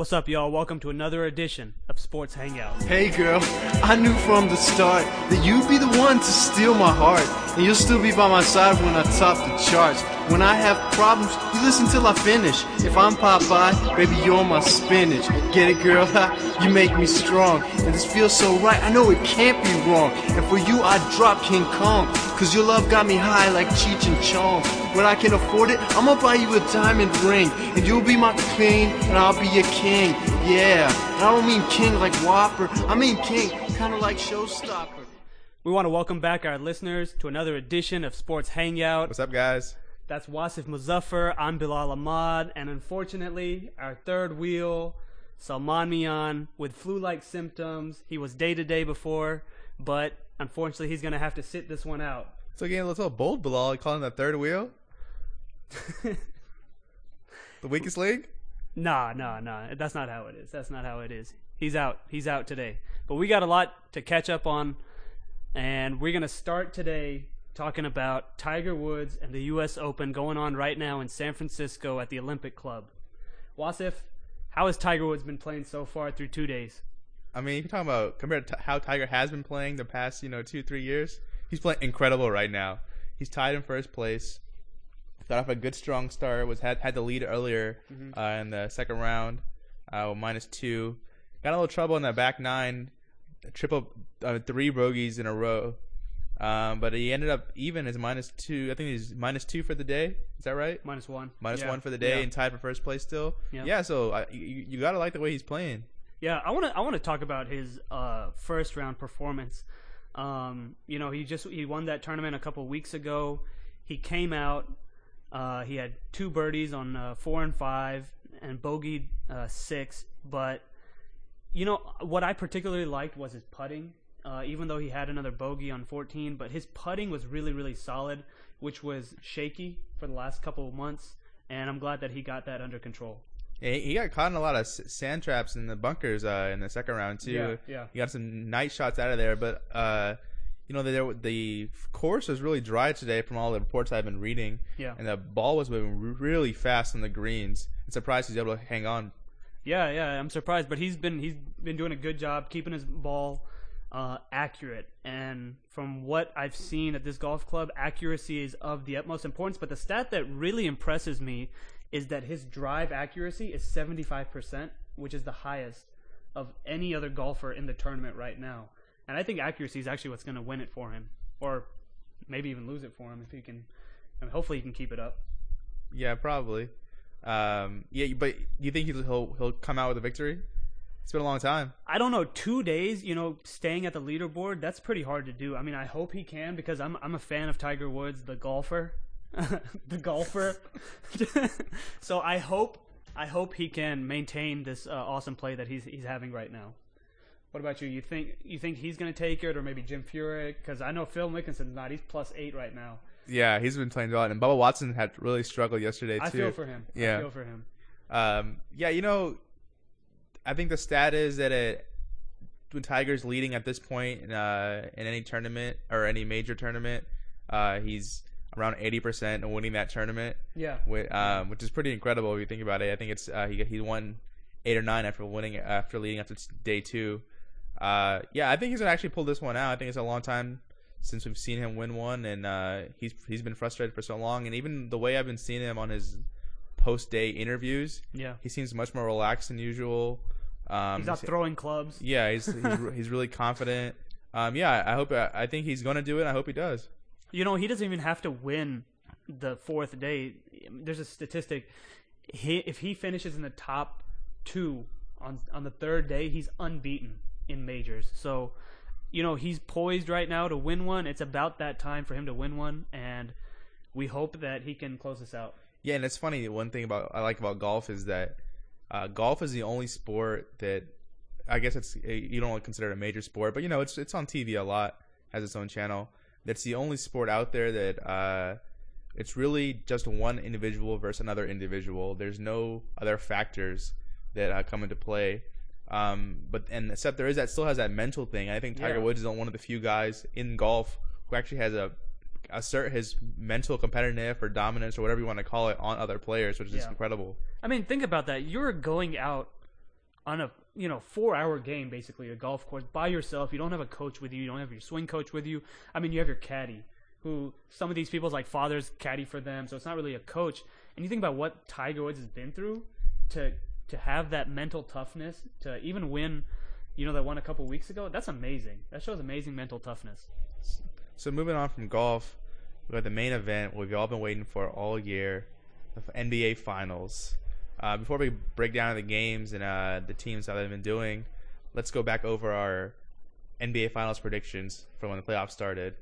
What's up, y'all? Welcome to another edition of Sports Hangout. Hey girl, I knew from the start that you'd be the one to steal my heart. And you'll still be by my side when I top the charts. When I have problems, you listen till I finish. If I'm Popeye, baby, you're my spinach. Get it, girl? you make me strong. And this feels so right, I know it can't be wrong. And for you, I'd drop King Kong. Cause your love got me high like Cheech and Chong. When I can afford it, I'ma buy you a diamond ring. And you'll be my queen, and I'll be your king. Yeah, and I don't mean king like Whopper. I mean king, kinda like Showstopper. We want to welcome back our listeners to another edition of Sports Hangout. What's up, guys? That's Wasif Muzaffar, I'm Bilal Ahmad, and unfortunately, our third wheel, Salman Mian, with flu-like symptoms. He was day-to-day before, but unfortunately, he's going to have to sit this one out. So getting a little bold, Bilal, calling that third wheel. the weakest link. Nah, nah, nah. That's not how it is. That's not how it is. He's out. He's out today. But we got a lot to catch up on, and we're gonna start today talking about Tiger Woods and the U.S. Open going on right now in San Francisco at the Olympic Club. Wasif, how has Tiger Woods been playing so far through two days? I mean, you're talking about compared to how Tiger has been playing the past, you know, two three years. He's playing incredible right now. He's tied in first place. Got off a good strong start. Was had had the lead earlier Mm-hmm. uh, in the second round, uh, minus two. Got a little trouble in the back nine, triple uh, three bogeys in a row. Um, but he ended up even as minus two. I think he's minus two for the day. Is that right? Minus one. Minus Yeah. one for the day Yeah. and tied for first place still. Yeah. Yeah. so uh, you, you gotta like the way he's playing. Yeah, I want to I want to talk about his uh, first round performance. Um, you know, he just he won that tournament a couple weeks ago. He came out. Uh, he had two birdies on uh, four and five, and bogeyed uh, six. But you know what I particularly liked was his putting. Uh, even though he had another bogey on 14, but his putting was really really solid, which was shaky for the last couple of months. And I'm glad that he got that under control. He he got caught in a lot of sand traps in the bunkers uh, in the second round too. Yeah, yeah. He got some nice shots out of there, but uh, you know the the course was really dry today from all the reports I've been reading. Yeah. and the ball was moving really fast on the greens. I'm surprised he's able to hang on. Yeah, yeah, I'm surprised, but he's been he's been doing a good job keeping his ball uh, accurate. And from what I've seen at this golf club, accuracy is of the utmost importance. But the stat that really impresses me is that his drive accuracy is 75%, which is the highest of any other golfer in the tournament right now. And I think accuracy is actually what's going to win it for him, or maybe even lose it for him if he can. I mean, hopefully, he can keep it up. Yeah, probably. Um, yeah, but you think he'll he'll, he'll come out with a victory? It's been a long time. I don't know, two days, you know, staying at the leaderboard, that's pretty hard to do. I mean, I hope he can because I'm I'm a fan of Tiger Woods, the golfer. the golfer. so I hope I hope he can maintain this uh, awesome play that he's he's having right now. What about you? You think you think he's going to take it or maybe Jim Furyk cuz I know Phil Mickelson's not. He's plus 8 right now. Yeah, he's been playing well, and Bubba Watson had really struggled yesterday too. I feel for him. I Yeah. feel for him. Um, yeah, you know, I think the stat is that it, when Tiger's leading at this point in, uh, in any tournament or any major tournament, uh, he's around eighty percent of winning that tournament, Yeah. which, um, which is pretty incredible if you think about it. I think it's uh, he he won eight or nine after winning after leading after day two. Uh, yeah, I think he's gonna actually pull this one out. I think it's a long time since we've seen him win one, and uh, he's he's been frustrated for so long. And even the way I've been seeing him on his post day interviews, Yeah. he seems much more relaxed than usual. Um, He's not throwing clubs. yeah, he's he's, he's really confident. Um, yeah, I hope I think he's gonna do it. I hope he does. You know, he doesn't even have to win the fourth day. There's a statistic. He, if he finishes in the top two on on the third day, he's unbeaten in majors. So, you know, he's poised right now to win one. It's about that time for him to win one, and we hope that he can close this out. Yeah, and it's funny. One thing about I like about golf is that uh, golf is the only sport that I guess it's eh, you don't consider it a major sport, but you know it's it's on TV a lot, has its own channel. That's the only sport out there that uh, it's really just one individual versus another individual. There's no other factors that uh, come into play. Um, but and except there is that still has that mental thing. I think Tiger Yeah. Woods is one of the few guys in golf who actually has a assert his mental competitiveness or dominance or whatever you want to call it on other players, which is Yeah. incredible. I mean, think about that. You're going out on a you know four hour game basically a golf course by yourself. You don't have a coach with you. You don't have your swing coach with you. I mean, you have your caddy, who some of these people's like fathers caddy for them, so it's not really a coach. And you think about what Tiger Woods has been through to to have that mental toughness to even win, you know, that one a couple weeks ago. That's amazing. That shows amazing mental toughness. So moving on from golf, we have the main event we've all been waiting for all year, the NBA Finals. Uh, before we break down the games and uh, the teams that they've been doing, let's go back over our NBA Finals predictions from when the playoffs started.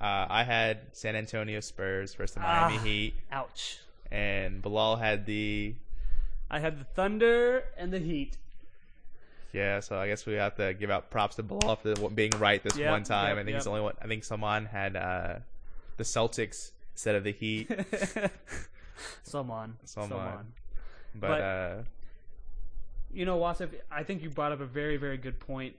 Uh, I had San Antonio Spurs versus the Miami Ah. Heat, Ouch. and Bilal had the I had the Thunder and the Heat. yeah. So I guess we have to give out props to Bilal for being right this Yep, one time. yep, I think yep. the only one. I think Salman had uh, the Celtics instead of the Heat. Someone. Someone. Someone. But, But- uh, You know, Wasif, I think you brought up a very, very good point.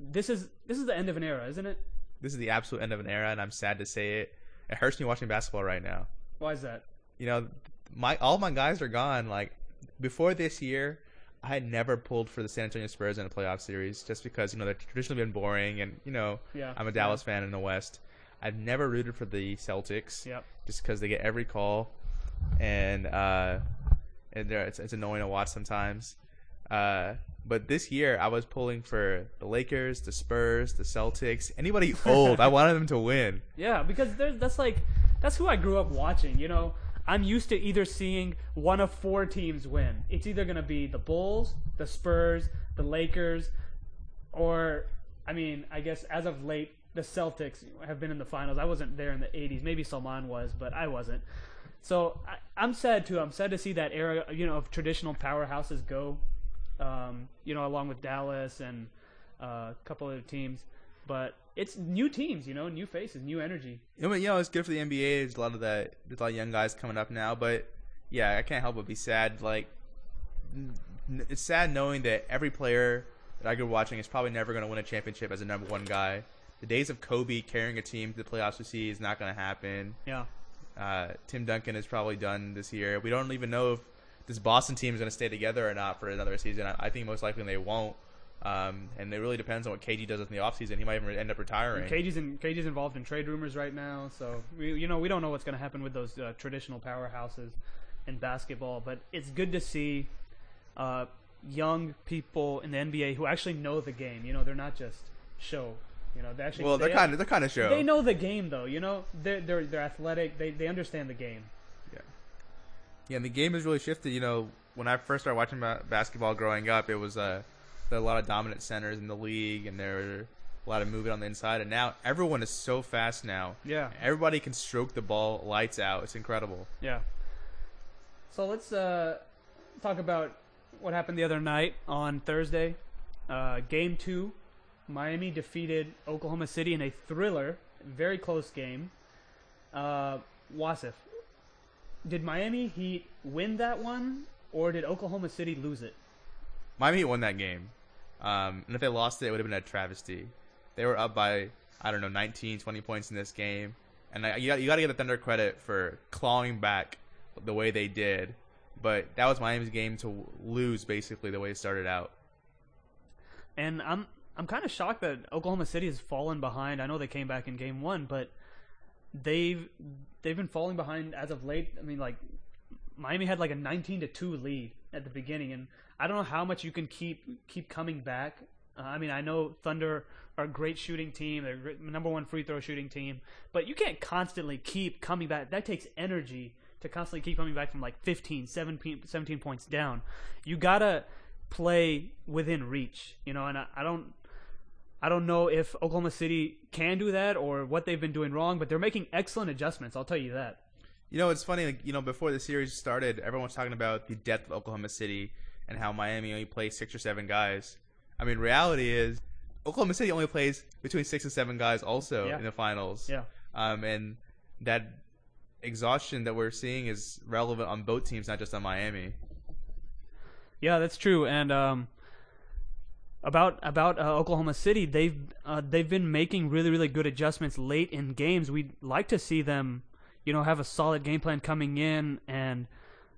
This is this is the end of an era, isn't it? this is the absolute end of an era, and I'm sad to say it. It hurts me watching basketball right now. Why is that? You know, my all my guys are gone. Like before this year, I had never pulled for the San Antonio Spurs in a playoff series just because you know they've traditionally been boring, and you know Yeah. I'm a Dallas fan in the West. I've never rooted for the Celtics Yep. just because they get every call, and uh, and it's it's annoying to watch sometimes. Uh, but this year, I was pulling for the Lakers, the Spurs, the Celtics, anybody old. I wanted them to win. Yeah, because that's like that's who I grew up watching. You know, I'm used to either seeing one of four teams win. It's either gonna be the Bulls, the Spurs, the Lakers, or I mean, I guess as of late, the Celtics have been in the finals. I wasn't there in the '80s. Maybe Salman was, but I wasn't. So I, I'm sad too. I'm sad to see that era, you know, of traditional powerhouses go. Um, you know, along with Dallas and uh, a couple other teams, but it's new teams. You know, new faces, new energy. You know, you know, it's good for the NBA. There's a lot of that. There's a lot of young guys coming up now, but yeah, I can't help but be sad. Like, it's sad knowing that every player that I grew watching is probably never going to win a championship as a number one guy. The days of Kobe carrying a team to the playoffs we see is not going to happen. Yeah. Uh, Tim Duncan is probably done this year. We don't even know if this Boston team is going to stay together or not for another season. I, I think most likely they won't. Um, and it really depends on what KG does in the offseason. He might even end up retiring. KG's in, KG's involved in trade rumors right now, so we you know we don't know what's going to happen with those uh, traditional powerhouses in basketball. But it's good to see uh, young people in the NBA who actually know the game. You know, they're not just show. You know, they actually well, they're they- kind of they're kind of show. they know the game though. You know, they're they're they're athletic. They they understand the game. Yeah, and the game has really shifted. You know, when I first started watching basketball growing up, it was uh, there were a lot of dominant centers in the league, and there were a lot of movement on the inside. And now everyone is so fast now. Yeah. Everybody can stroke the ball lights out. It's incredible. Yeah. So let's uh, talk about what happened the other night on Thursday. Uh, game two, Miami defeated Oklahoma City in a thriller, very close game. Uh, Wasif, did Miami Heat win that one, or did Oklahoma City lose it? Miami Heat won that game, um, and if they lost it, it would have been a travesty. They were up by I don't know 19, 20 points in this game, and I, you got you got to give the Thunder credit for clawing back the way they did. But that was Miami's game to lose, basically the way it started out. And I'm I'm kind of shocked that Oklahoma City has fallen behind. I know they came back in game one, but they've they've been falling behind as of late. I mean, like Miami had like a 19 to two lead at the beginning, and I don't know how much you can keep keep coming back. Uh, I mean, I know Thunder are a great shooting team; they're great, number one free throw shooting team, but you can't constantly keep coming back. That takes energy to constantly keep coming back from like 15, 17, 17 points down. You gotta play within reach, you know. And I, I don't, I don't know if Oklahoma City can do that or what they've been doing wrong, but they're making excellent adjustments. I'll tell you that. You know, it's funny. Like, you know, before the series started, everyone was talking about the depth of Oklahoma City and how Miami only plays six or seven guys. I mean, reality is Oklahoma City only plays between six and seven guys also Yeah. in the finals. Yeah. Um, and that exhaustion that we're seeing is relevant on both teams, not just on Miami. Yeah, that's true. And um, about about uh, Oklahoma City, they've uh, they've been making really really good adjustments late in games. We'd like to see them, you know, have a solid game plan coming in and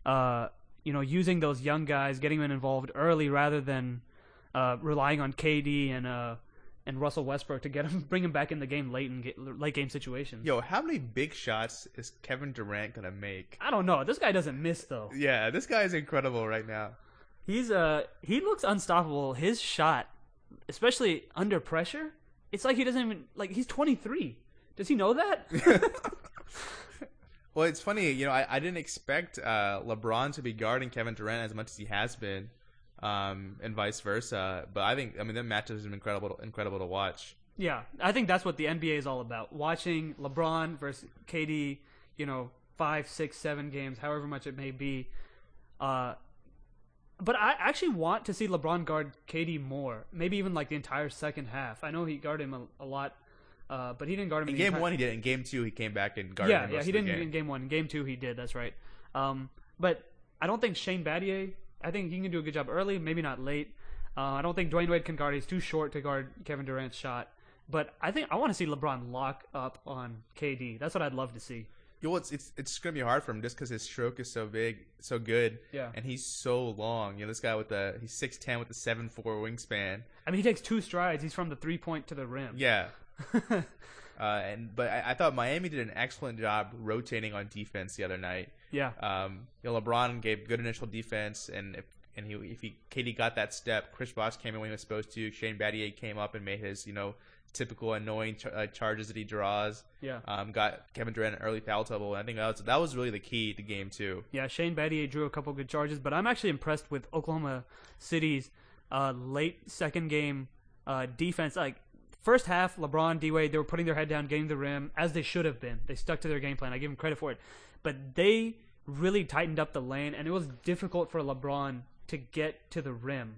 uh, you know, using those young guys, getting them involved early rather than uh, relying on KD and uh, and Russell Westbrook to get him, bring him back in the game late in ga- late game situations. Yo, how many big shots is Kevin Durant gonna make? I don't know. This guy doesn't miss though. Yeah, this guy is incredible right now. He's uh he looks unstoppable. His shot, especially under pressure, it's like he doesn't even like he's 23. Does he know that? Well, it's funny, you know, I, I didn't expect uh, LeBron to be guarding Kevin Durant as much as he has been, um, and vice versa. But I think, I mean, that match has been incredible, incredible to watch. yeah, I think that's what the NBA is all about. Watching LeBron versus KD, you know, five, six, seven games, however much it may be. Uh, but I actually want to see LeBron guard KD more. Maybe even like the entire second half. I know he guarded him a, a lot, uh, but he didn't guard him In the game entire- one, he did. In game two, he came back and guarded yeah, him yeah, he didn't game. in game one. In game two, he did. That's right. Um, but I don't think Shane Battier. I think he can do a good job early, maybe not late. Uh, I don't think Dwyane Wade can guard. He's too short to guard Kevin Durant's shot. But I think I want to see LeBron lock up on KD. That's what I'd love to see. You know, it's it's it's gonna be hard for him just because his stroke is so big, so good. Yeah. And he's so long. You know, this guy with the he's six ten with the seven four wingspan. I mean, he takes two strides. He's from the three point to the rim. Yeah. uh, and but I, I thought Miami did an excellent job rotating on defense the other night. Yeah. Um, you know, LeBron gave good initial defense, and if and he if he KD got that step, Chris Bosh came in when he was supposed to. Shane Battier came up and made his you know typical annoying ch- uh, charges that he draws. Yeah. Um, got Kevin Durant an early foul trouble. And I think that was that was really the key to game two. Yeah, Shane Battier drew a couple good charges, but I'm actually impressed with Oklahoma City's uh, late second game uh, defense. Like first half, LeBron, D Wade, they were putting their head down, getting the rim as they should have been. They stuck to their game plan. I give them credit for it, but they really tightened up the lane, and it was difficult for LeBron to get to the rim.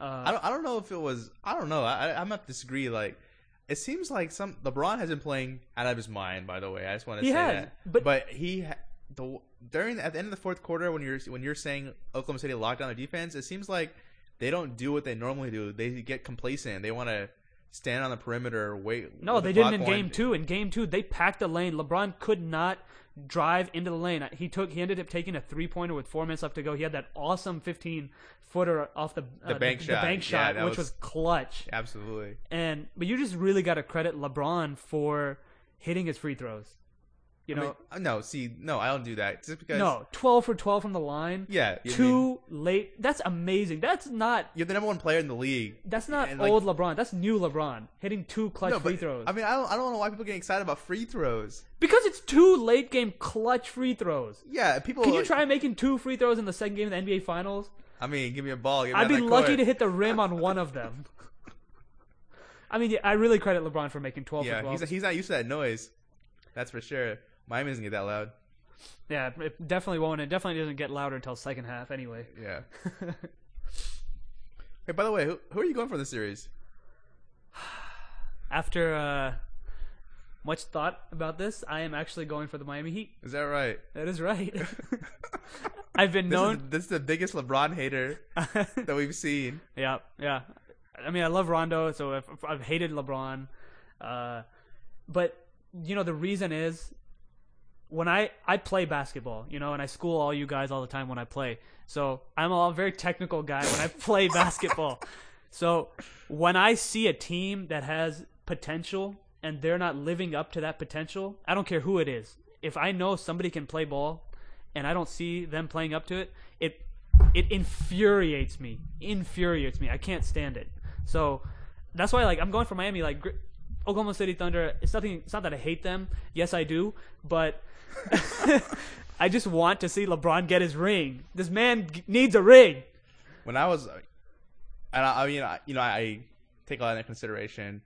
Uh, I don't, I don't know if it was I don't know I I'm not disagree like it seems like some LeBron has been playing out of his mind by the way I just want to say has, that but- he the during at the end of the fourth quarter when you're when you're saying Oklahoma City locked down their defense it seems like they don't do what they normally do they get complacent they want to stand on the perimeter wait No, they the didn't in game two. In game two, they packed the lane. LeBron could not drive into the lane. He took. He ended up taking a three pointer with four minutes left to go. He had that awesome fifteen footer off the uh, bank the, shot. bank shot, that which was- was clutch. absolutely And but you just really got to credit LeBron for hitting his free throws. You I mean, uh, no see no I don't do that just because no, twelve for twelve from the line. yeah too mean, late. That's amazing. That's not. you're the number one player in the league That's not And, like- old LeBron. That's new LeBron hitting two clutch no, free but, throws. I mean I don't I don't know why people get excited about free throws because it's two late game clutch free throws. yeah people Can you like- try making two free throws in the second game of the NBA Finals? I mean, give me a ball. Me I'd be lucky court. to hit the rim on one of them. I mean, yeah, I really credit LeBron for making 12 for Yeah, 12. he's he's not used to that noise. That's for sure. Miami doesn't get that loud. yeah, it definitely won't. It definitely doesn't get louder until second half anyway. Yeah. hey, by the way, who, who are you going for this series? After uh, much thought about this, I am actually going for the Miami Heat. Is that right? That is right. I've been This is, known. this is the biggest LeBron hater that we've seen. Yeah, yeah. I mean, I love Rondo, so I've, I've hated LeBron. Uh, but you know, the reason is when I I play basketball, you know, and I school all you guys all the time when I play. So I'm a very technical guy when I play basketball. So when I see a team that has potential and they're not living up to that potential, I don't care who it is. If I know somebody can play ball and I don't see them playing up to it, it it infuriates me. Infuriates me. I can't stand it. So that's why like I'm going for Miami like Oklahoma City Thunder. It's nothing it's not that I hate them. Yes, I do, but I just want to see LeBron get his ring. This man g- needs a ring. When I was, and I, I mean, I, you know, I take a lot into consideration.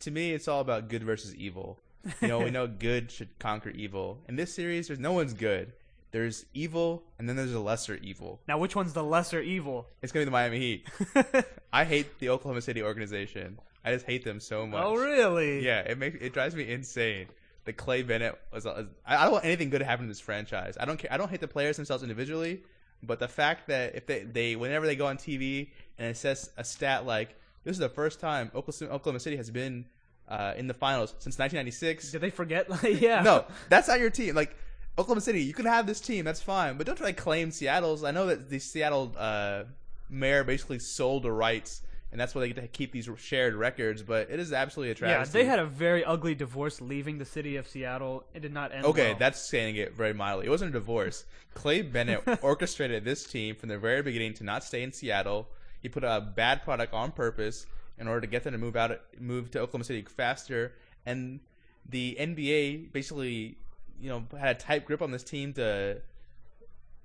To me, it's all about good versus evil. You know, we know good should conquer evil. In this series, there's no one's good. There's evil, and then there's a lesser evil. Now, which one's the lesser evil? It's gonna be the Miami Heat. I hate the Oklahoma City organization. I just hate them so much. Oh, really? Yeah, it makes it drives me insane. The Clay Bennett was. I I don't want anything good to happen to this franchise. I don't care. I don't hate the players themselves individually, but the fact that if they they whenever they go on TV and it says a stat like this is the first time Oklahoma Oklahoma City has been uh, in the finals since 1996. Did they forget? Like, yeah. No, that's not your team. Like Oklahoma City, you can have this team, that's fine, but don't try to claim Seattle's. I know that the Seattle uh, mayor basically sold the rights, and that's why they get to keep these shared records. But it is absolutely a Yeah, they had a very ugly divorce leaving the city of Seattle. It did not end Okay, well. that's saying it very mildly. It wasn't a divorce. Clay Bennett orchestrated this team from the very beginning to not stay in Seattle. He put a bad product on purpose in order to get them to move out, move to Oklahoma City faster. And the NBA basically, you know, had a tight grip on this team to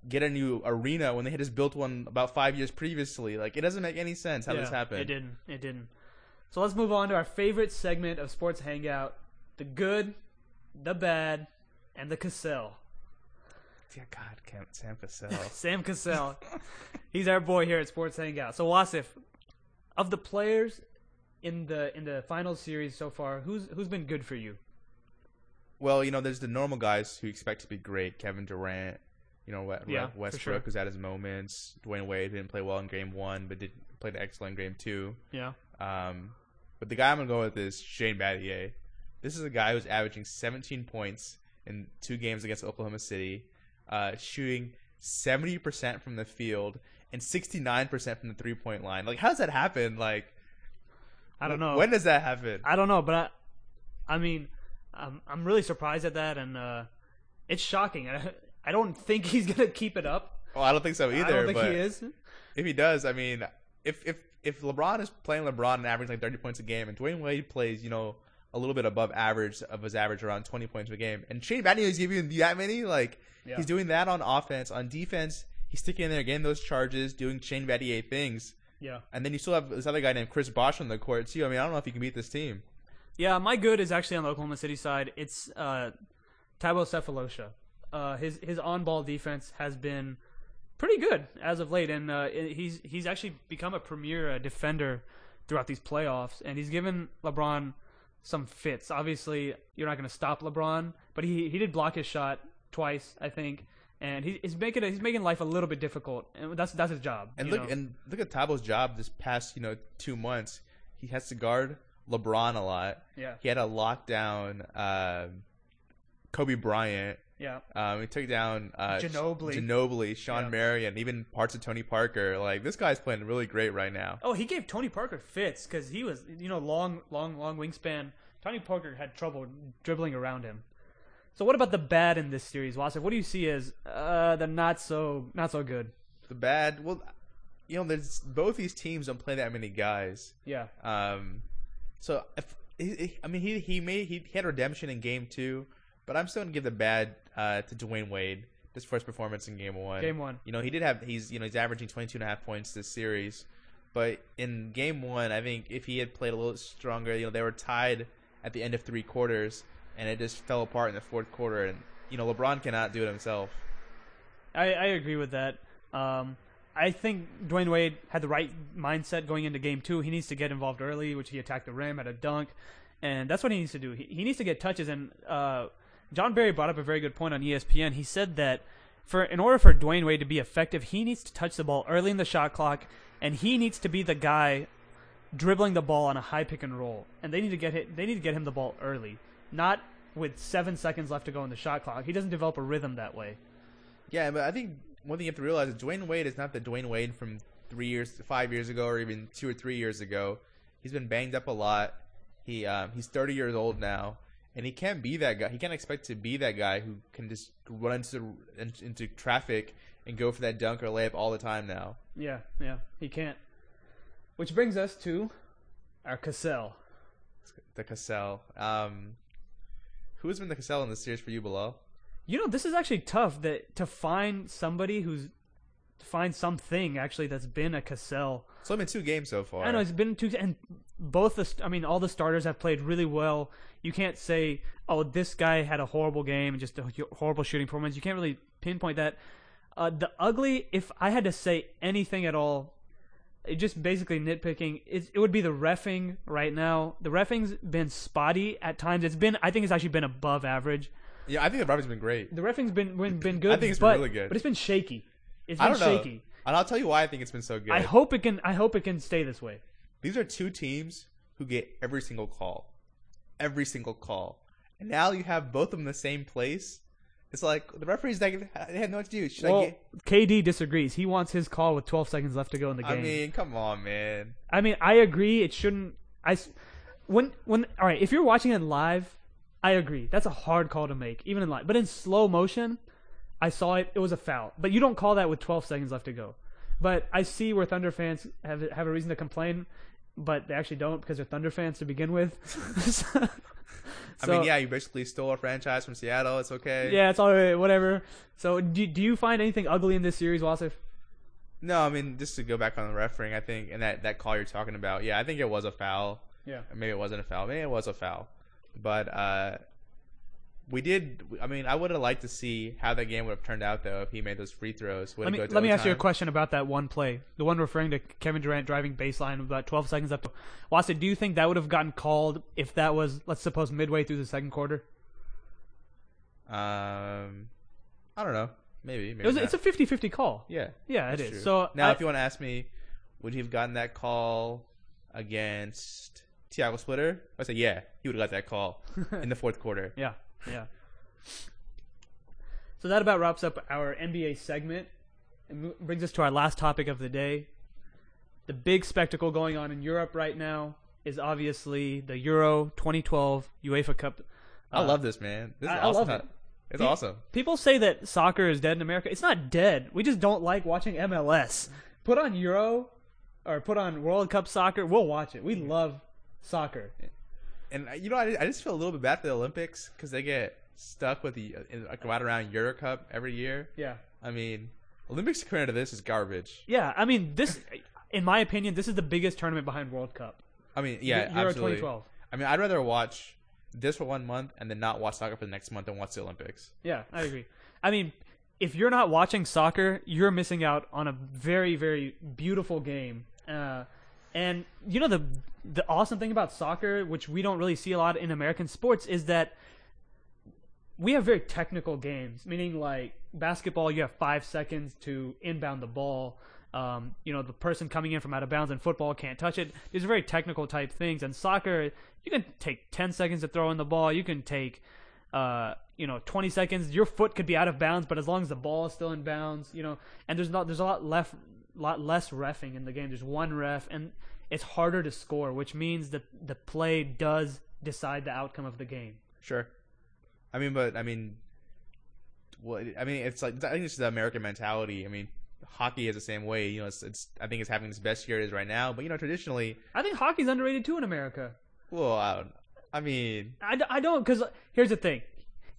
get a new arena when they had just built one about five years previously. Like, it doesn't make any sense how Yeah, this happened. It didn't. It didn't. So let's move on to our favorite segment of Sports Hangout: the good, the bad, and the Cassell. Dear God, Sam Cassell. Sam Cassell. He's our boy here at Sports Hangout. So Wasif, of the players in the in the final series so far, who's who's been good for you? Well, you know, there's the normal guys who expect to be great. Kevin Durant, you know, Yeah, Westbrook sure. who's had his moments. Dwyane Wade didn't play well in game one, but did played excellent in game two. Yeah. Um, but the guy I'm gonna go with is Shane Battier. This is a guy who's averaging 17 points in two games against Oklahoma City, uh, shooting 70% from the field and 69% from the three point line. Like, how does that happen? Like, I don't know. When does that happen? I don't know, but I, I mean, I'm I'm really surprised at that, and uh, it's shocking. I, I don't think he's gonna keep it up. well, I don't think so either. I don't think but he is. If he does, I mean, if if if LeBron is playing LeBron and averaging like 30 points a game, and Dwyane Wade plays, you know, a little bit above average of his average around 20 points a game, and Shane Battier is giving you that many, like Yeah. he's doing that on offense, on defense, he's sticking in there, getting those charges, doing Shane Battier things, Yeah. and then you still have this other guy named Chris Bosh on the court too. I mean, I don't know if you can beat this team. Yeah, my good is actually on the Oklahoma City side. It's uh, Thabo Sefolosha. Uh, his his on ball defense has been pretty good as of late, and uh, he's he's actually become a premier uh, defender throughout these playoffs, and he's given LeBron some fits. Obviously, you're not going to stop LeBron, but he he did block his shot twice, I think, and he, he's making he's making life a little bit difficult, and that's that's his job. And look, know? and look at Thabo's job this past, you know, two months. He has to guard LeBron a lot. yeah, He had a lockdown um Kobe Bryant. Yeah. Um, he took down uh, Ginobili. Ginobili, Sean Yeah. Marion, even parts of Tony Parker. Like this guy's playing really great right now. Oh, he gave Tony Parker fits because he was, you know, long, long, long wingspan. Tony Parker had trouble dribbling around him. So, what about the bad in this series, Wasif? What do you see as uh, the not so, not so good? The bad, well, you know, there's both these teams don't play that many guys. Yeah, Um, so if I mean, he he made he, he had redemption in game two, but I'm still gonna give the bad uh, to Dwyane Wade. His first performance in game one. Game one. You know, he did have he's you know he's averaging 22 and a half points this series, but in game one, I think if he had played a little stronger, you know, they were tied at the end of three quarters, and it just fell apart in the fourth quarter. And you know, LeBron cannot do it himself. I, I agree with that. Um, I think Dwyane Wade had the right mindset going into game two. He needs to get involved early, which he attacked the rim, had a dunk, and that's what he needs to do. He, he needs to get touches. And uh, Jon Barry brought up a very good point on ESPN. He said that for in order for Dwyane Wade to be effective, he needs to touch the ball early in the shot clock, and he needs to be the guy dribbling the ball on a high pick and roll. And they need to get hit, they need to get him the ball early, not with seven seconds left to go in the shot clock. He doesn't develop a rhythm that way. Yeah, but I think one thing you have to realize is Dwyane Wade is not the Dwyane Wade from three years, five years ago, or even two or three years ago. He's been banged up a lot. He um, he's 30 years old now, and he can't be that guy. He can't expect to be that guy who can just run into into traffic and go for that dunk or layup all the time now. Yeah, yeah, he can't. Which brings us to our Cassell. The Cassell. Um, who has been the Cassell in the series for you, Bilal? You know, this is actually tough that to find somebody who's find something actually that's been a Cassell. It's only been two games so far. I know it's been two, and both the I mean, all the starters have played really well. You can't say, oh, this guy had a horrible game, and just a horrible shooting performance. You can't really pinpoint that. Uh, the ugly, if I had to say anything at all, it just basically nitpicking. It, it would be the refing right now. The refing's been spotty at times. It's been, I think, it's actually been above average. Yeah, I think the refing's been great. The refing's been been, been good. I think it's been but, really good. but it's been shaky. It's I been don't know, shaky. and I'll tell you why I think it's been so good. I hope it can. I hope it can stay this way. These are two teams who get every single call. Every single call. And now you have both of them in the same place. It's like the referees they, they had no what to do. Should well, I get? KD disagrees. He wants his call with 12 seconds left to go in the game. I mean, come on, man. I mean, I agree. It shouldn't. I when when all right. If you're watching it live, I agree. That's a hard call to make, even in live. But in slow motion, I saw it. It was a foul. But you don't call that with 12 seconds left to go. But I see where Thunder fans have have a reason to complain, but they actually don't because they're Thunder fans to begin with. So- I mean, yeah, you basically stole a franchise from Seattle. It's okay. Yeah, it's all right. Whatever. So, do do you find anything ugly in this series, Wasif? No, I mean, just to go back on the refereeing, I think, and that, that call you're talking about, yeah, I think it was a foul. Yeah. Maybe it wasn't a foul. Maybe it was a foul. But uh, we did. I mean, I would have liked to see how that game would have turned out, though, if he made those free throws. Would Let me let me ask you a question about that one play, the one referring to Kevin Durant driving baseline with about 12 seconds left. Wasa, do you think that would have gotten called if that was, let's suppose, midway through the second quarter? Um, I don't know. Maybe. maybe It was, it's a 50-50 call. yeah. Yeah, it that's true. So now, I- if you want to ask me, would he have gotten that call against Tiago Splitter? I say, yeah, he would have got that call in the fourth quarter. Yeah, yeah. So that about wraps up our NBA segment and brings us to our last topic of the day. The big spectacle going on in Europe right now is obviously the Euro 2012 UEFA Cup. I Uh, love this, man. This is I- I love it. It's Pe- awesome. People say that soccer is dead in America. It's not dead. We just don't like watching MLS. Put on Euro or put on World Cup soccer. We'll watch it. We love soccer. And you know, I, I just feel a little bit bad for the Olympics because they get stuck with the uh, like right around Euro Cup every year. Yeah. I mean, Olympics compared to this is garbage. Yeah, I mean this in my opinion this is the biggest tournament behind World Cup. I mean, yeah, Euro absolutely. 2012. I mean, I'd rather watch this for one month and then not watch soccer for the next month and watch the Olympics. Yeah, I agree. I mean, if you're not watching soccer, you're missing out on a very, very beautiful game. Uh, and you know the the awesome thing about soccer, which we don't really see a lot in American sports, is that we have very technical games. Meaning, like basketball, you have five seconds to inbound the ball. Um, you know, the person coming in from out of bounds in football can't touch it. These are very technical type things. And soccer, you can take 10 seconds to throw in the ball. You can take, uh, you know, 20 seconds. Your foot could be out of bounds, but as long as the ball is still in bounds, you know, and there's not, there's a lot less, lot less refing in the game. There's one ref, and it's harder to score, which means that the play does decide the outcome of the game. Sure. I mean, but I mean, what? I mean, it's like I think it's the American mentality. I mean, hockey is the same way. You know, it's, it's I think it's having its best year it is right now. But you know, traditionally, I think hockey's underrated too in America. well, I, don't, I mean, I, I don't because uh, here's the thing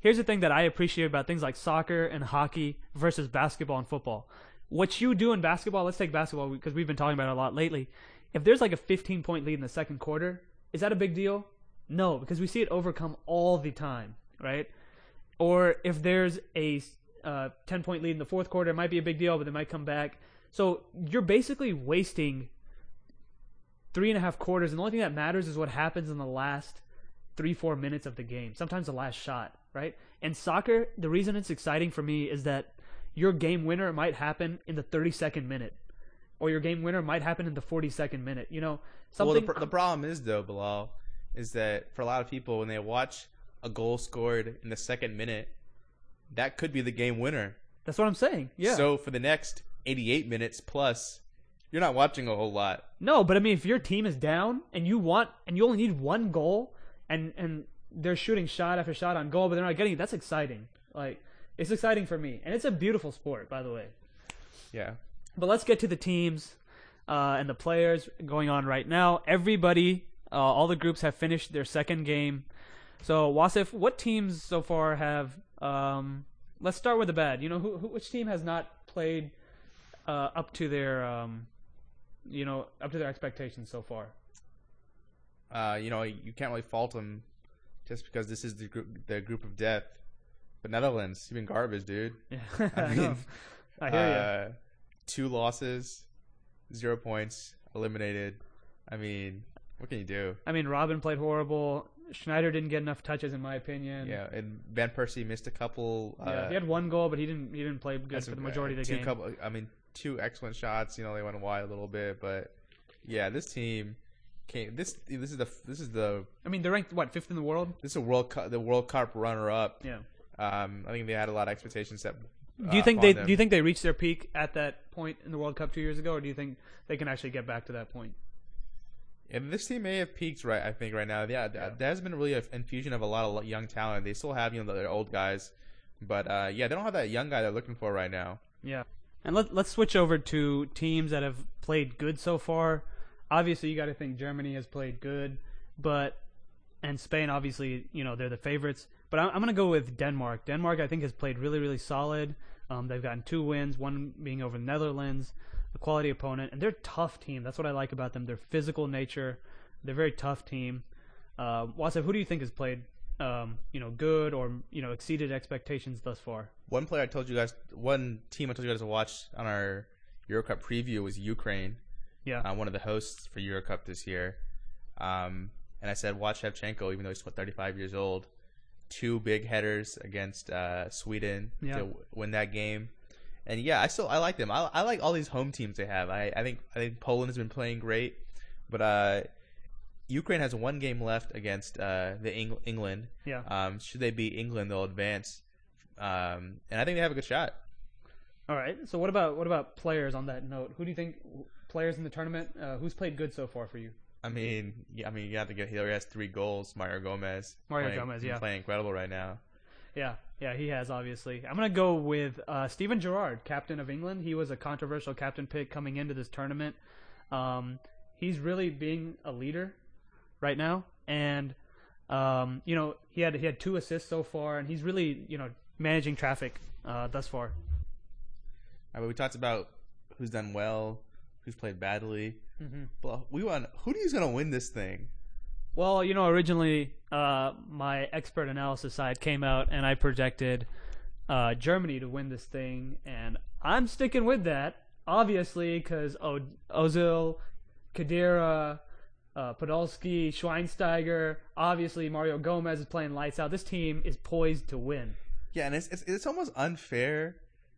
here's the thing that i appreciate about things like soccer and hockey versus basketball and football what you do in basketball let's take basketball because we've been talking about it a lot lately. If there's like a 15 point lead in the second quarter is that a big deal? No because we see it overcome all the time right? Or if there's a uh, 10 point lead in the fourth quarter it might be a big deal but they might come back. So you're basically wasting three and a half quarters and the only thing that matters is what happens in the last three four minutes of the game sometimes the last shot right? And soccer the reason it's exciting for me is that your game winner might happen in the 32nd minute or your game winner might happen in the 42nd minute you know well, something the, pr- the problem is though, Bilal, is that for a lot of people when they watch a goal scored in the second minute, that could be the game winner. that's what i'm saying yeah So for the next 88 minutes plus, you're not watching a whole lot. No, but I mean, if your team is down and you want and you only need one goal, and and they're shooting shot after shot on goal, but they're not getting it, that's exciting. Like it's exciting for me, and it's a beautiful sport, by the way. Yeah. But let's get to the teams uh, and the players going on right now. Everybody, uh, all the groups have finished their second game. So Wasif, what teams so far have? Um, let's start with the bad. You know, who, who which team has not played uh, up to their, um, you know, up to their expectations so far? Uh, you know, you can't really fault them just because this is the group, the group of death. But Netherlands, you've been garbage, dude. Yeah, I mean. I hear uh, Two losses, zero points, eliminated. I mean, what can you do? I mean, Robben played horrible. Sneijder didn't get enough touches, in my opinion. Yeah, and Van Persie missed a couple. Yeah, uh, he had one goal, but he didn't. He didn't play good for the majority uh, of the two game. Couple, I mean, two excellent shots. You know, they went wide a little bit, but yeah, this team came. This this is the this is the I mean, they're ranked what fifth in the world. this is a World Cup the World Cup runner up. Yeah. Um, I think they had a lot of expectations set. Do you uh, think they them. do you think they reached their peak at that point in the World Cup two years ago, or do you think they can actually get back to that point? And this team may have peaked right. I think right now, yeah, th- there has been really an infusion of a lot of young talent. They still have you know their old guys, but uh, yeah, they don't have that young guy they're looking for right now. Yeah. And let, let's switch over to teams that have played good so far. Obviously, you got to think Germany has played good, but and Spain, obviously, you know they're the favorites. But I'm, I'm going to go with Denmark. Denmark, I think, has played really, really solid. Um, they've gotten two wins, one being over the Netherlands, a quality opponent, and they're a tough team. That's what I like about them. Their physical nature, they're a very tough team. Uh, Wasif, who do you think has played, um, you know, good or you know exceeded expectations thus far? One player I told you guys, one team I told you guys to watch on our Euro Cup preview was Ukraine. Yeah. uh, one of the hosts for Euro Cup this year. Um, and I said, watch Shevchenko, even though he's what, 35 years old. Two big headers against uh, Sweden Yeah. to w- win that game. And yeah, I still I like them. I, I like all these home teams they have. I, I think I think Poland has been playing great, but uh, Ukraine has one game left against uh, the Eng- England. Yeah. Um, should they beat England, they'll advance. Um, and I think they have a good shot. All right. So what about what about players on that note? Who do you think players in the tournament? Uh, who's played good so far for you? I mean, yeah, I mean, you have to get. He already has three goals. Mario Gomez. Mario playing- Gomez, yeah. playing incredible right now. Yeah, yeah, he has obviously. I'm gonna go with uh, Steven Gerrard, captain of England. He was a controversial captain pick coming into this tournament. Um, he's really being a leader right now, and um, you know he had he had two assists so far, and he's really you know managing traffic uh, thus far. But we talked about who's done well, who's played badly. Mhm. But we want who do you gonna win this thing? Well, you know, originally uh, my expert analysis side came out and I projected uh, Germany to win this thing, and I'm sticking with that, obviously, because o- Ozil, Khedira, uh, Podolski, Schweinsteiger, obviously Mario Gomez is playing lights out. This team is poised to win. Yeah, and it's it's, it's almost unfair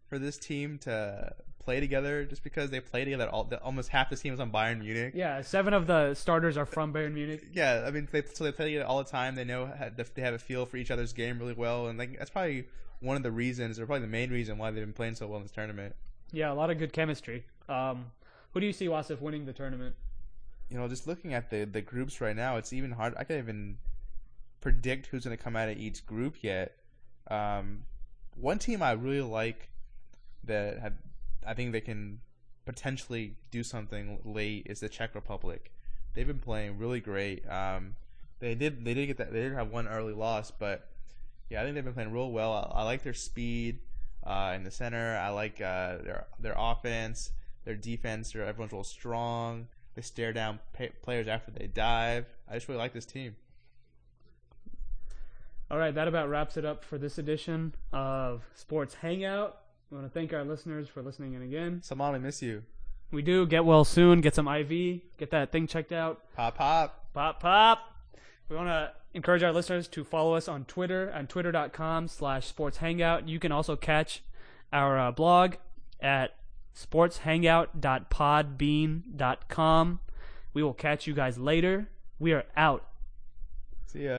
for this team to play together just because they play together. All the, almost half the team is on Bayern Munich. Yeah, seven of the starters are from Bayern Munich. Yeah, I mean, they, so they play together all the time. They know how, they have a feel for each other's game really well, and like that's probably one of the reasons, or probably the main reason, why they've been playing so well in this tournament. Yeah, a lot of good chemistry. Um, who do you see Wasif winning the tournament? you know, just looking at the the groups right now, it's even hard. I can't even predict who's going to come out of each group yet. Um, one team I really like that had, I think they can potentially do something late is the Czech Republic. They've been playing really great. Um, they did they did get that they did have one early loss, but yeah, I think they've been playing real well. I, I like their speed uh, in the center. I like uh, their their offense, their defense. They're, everyone's real strong. They stare down pa- players after they dive. I just really like this team. All right, that about wraps it up for this edition of Sports Hangout. We want to thank our listeners for listening in again. Salman, I miss you. We do get well soon. Get some IV. Get that thing checked out. Pop pop. Pop pop. We want to encourage our listeners to follow us on Twitter on twitter.com slash sports hangout. You can also catch our uh, blog at sportshangout.podbean.com. We will catch you guys later. We are out. See ya.